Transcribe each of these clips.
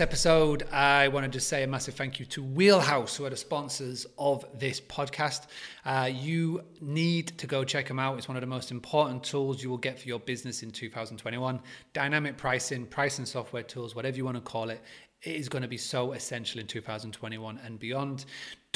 episode, I want to just say a massive thank you to Wheelhouse, who are the sponsors of this podcast. Uh, you need to go check them out. It's one of the most important tools you will get for your business in 2021. Dynamic pricing, pricing software tools, whatever you want to call it, it is going to be so essential in 2021 and beyond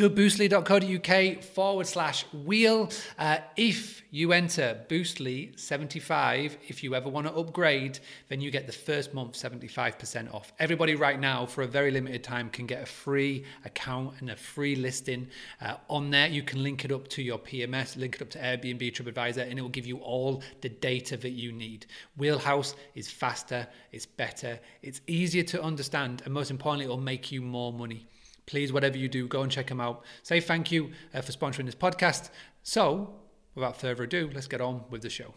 boostly.co.uk forward slash wheel. Uh, if you enter Boostly 75, if you ever want to upgrade, then you get the first month 75% off. Everybody right now, for a very limited time, can get a free account and a free listing uh, on there. You can link it up to your PMS, link it up to Airbnb, TripAdvisor, and it will give you all the data that you need. Wheelhouse is faster, it's better, it's easier to understand, and most importantly, it will make you more money please, whatever you do, go and check them out. Say thank you uh, for sponsoring this podcast. So, without further ado, let's get on with the show.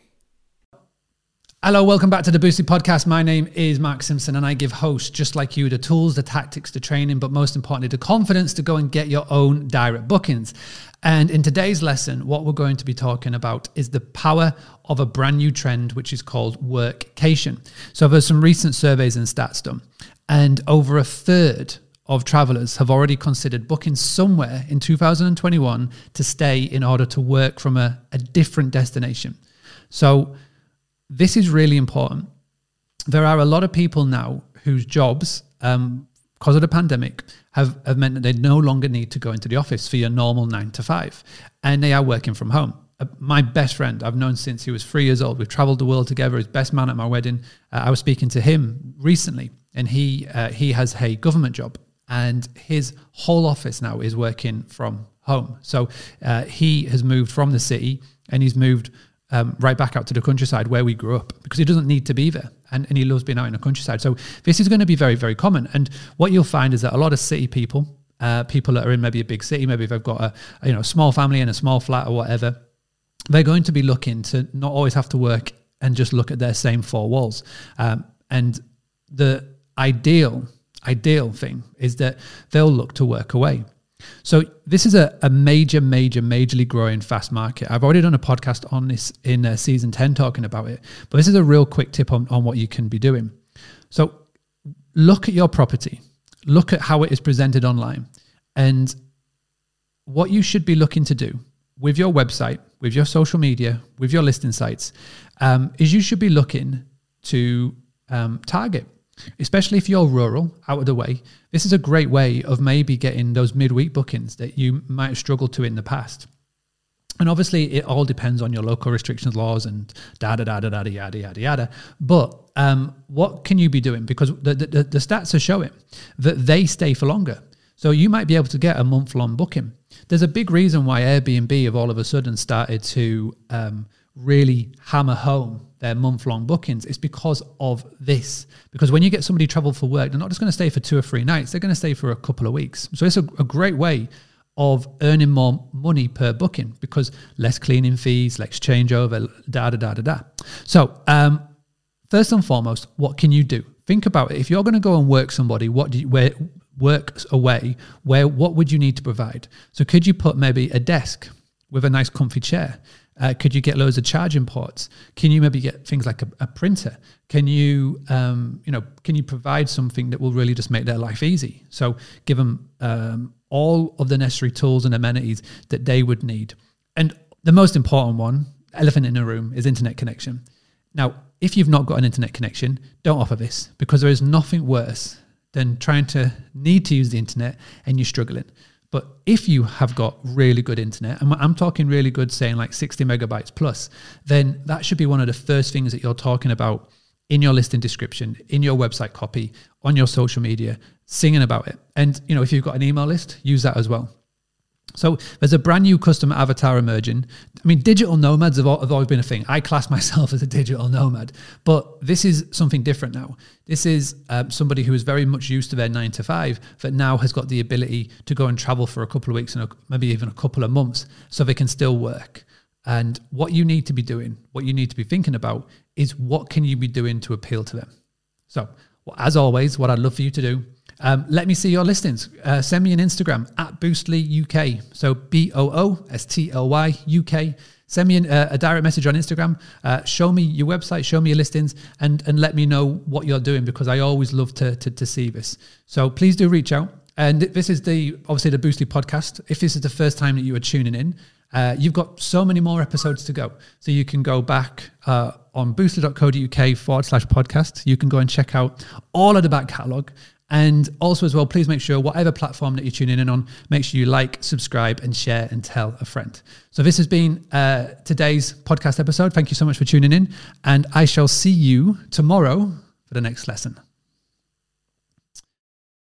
Hello, welcome back to the Boostly Podcast. My name is Mark Simpson, and I give hosts just like you the tools, the tactics, the training, but most importantly, the confidence to go and get your own direct bookings. And in today's lesson, what we're going to be talking about is the power of a brand new trend, which is called workcation. So, there's some recent surveys and stats done, and over a third of travelers have already considered booking somewhere in 2021 to stay in order to work from a, a different destination. So, this is really important. There are a lot of people now whose jobs, um, because of the pandemic, have, have meant that they no longer need to go into the office for your normal nine to five, and they are working from home. Uh, my best friend, I've known since he was three years old. We've traveled the world together. His best man at my wedding. Uh, I was speaking to him recently, and he uh, he has a government job and his whole office now is working from home. So uh, he has moved from the city and he's moved um, right back out to the countryside where we grew up because he doesn't need to be there and, and he loves being out in the countryside. So this is going to be very, very common. And what you'll find is that a lot of city people, uh, people that are in maybe a big city, maybe they've got a, a you know small family in a small flat or whatever, they're going to be looking to not always have to work and just look at their same four walls. Um, and the ideal ideal thing is that they'll look to work away. So this is a, a major, major, majorly growing fast market. I've already done a podcast on this in uh, season 10 talking about it, but this is a real quick tip on, on what you can be doing. So look at your property, look at how it is presented online, and what you should be looking to do with your website, with your social media, with your listing sites, um, is you should be looking to um, target especially if you're rural, out of the way. This is a great way of maybe getting those midweek bookings that you might have struggled to in the past. And obviously, it all depends on your local restrictions laws and da da da da da da yada yada yada. But um, what can you be doing? Because the, the, the stats are showing that they stay for longer. So you might be able to get a month long booking. There's a big reason why Airbnb have all of a sudden started to um, really hammer home their month long bookings is because of this. Because when you get somebody travel for work, they're not just going to stay for two or three nights, they're going to stay for a couple of weeks. So it's a, a great way of earning more money per booking because less cleaning fees, less changeover, da da da da da. So, um, first and foremost, what can you do? Think about it. If you're going to go and work somebody, what do you, where work away? Where what would you need to provide? So, could you put maybe a desk with a nice comfy chair? Uh, could you get loads of charging ports? Can you maybe get things like a, a printer? Can you, um, you know, can you provide something that will really just make their life easy? So give them um, all of the necessary tools and amenities that they would need. And the most important one, elephant in the room, is internet connection. Now, if you've not got an internet connection, don't offer this because there is nothing worse than trying to need to use the internet and you're struggling. But if you have got really good internet, and I'm talking really good, saying like 60 megabytes plus, then that should be one of the first things that you're talking about in your listing description, in your website copy, on your social media, singing about it. And you know, if you've got an email list, use that as well. So there's a brand new customer avatar emerging. I mean, digital nomads have, have always been a thing. I class myself as a digital nomad, but this is something different now. This is um, somebody who is very much used to their nine to five, that now has got the ability to go and travel for a couple of weeks and a, maybe even a couple of months, so they can still work. And what you need to be doing, what you need to be thinking about, is what can you be doing to appeal to them. So, well, as always, what I'd love for you to do Um, let me see your listings. Uh, send me an Instagram at Boostly UK. So B O O S T L Y UK. Send me an, uh, a direct message on Instagram. Uh, show me your website, show me your listings, and and let me know what you're doing because I always love to to, to see this. So please do reach out. And this is the obviously the Boostly podcast. If this is the first time that you are tuning in, uh, you've got so many more episodes to go. So you can go back uh, on boostly.co.uk forward slash podcast. You can go and check out all of the back catalogue. And also, as well, please make sure whatever platform that you're tuning in on, make sure you like, subscribe, and share and tell a friend. So, this has been uh, today's podcast episode. Thank you so much for tuning in. And I shall see you tomorrow for the next lesson.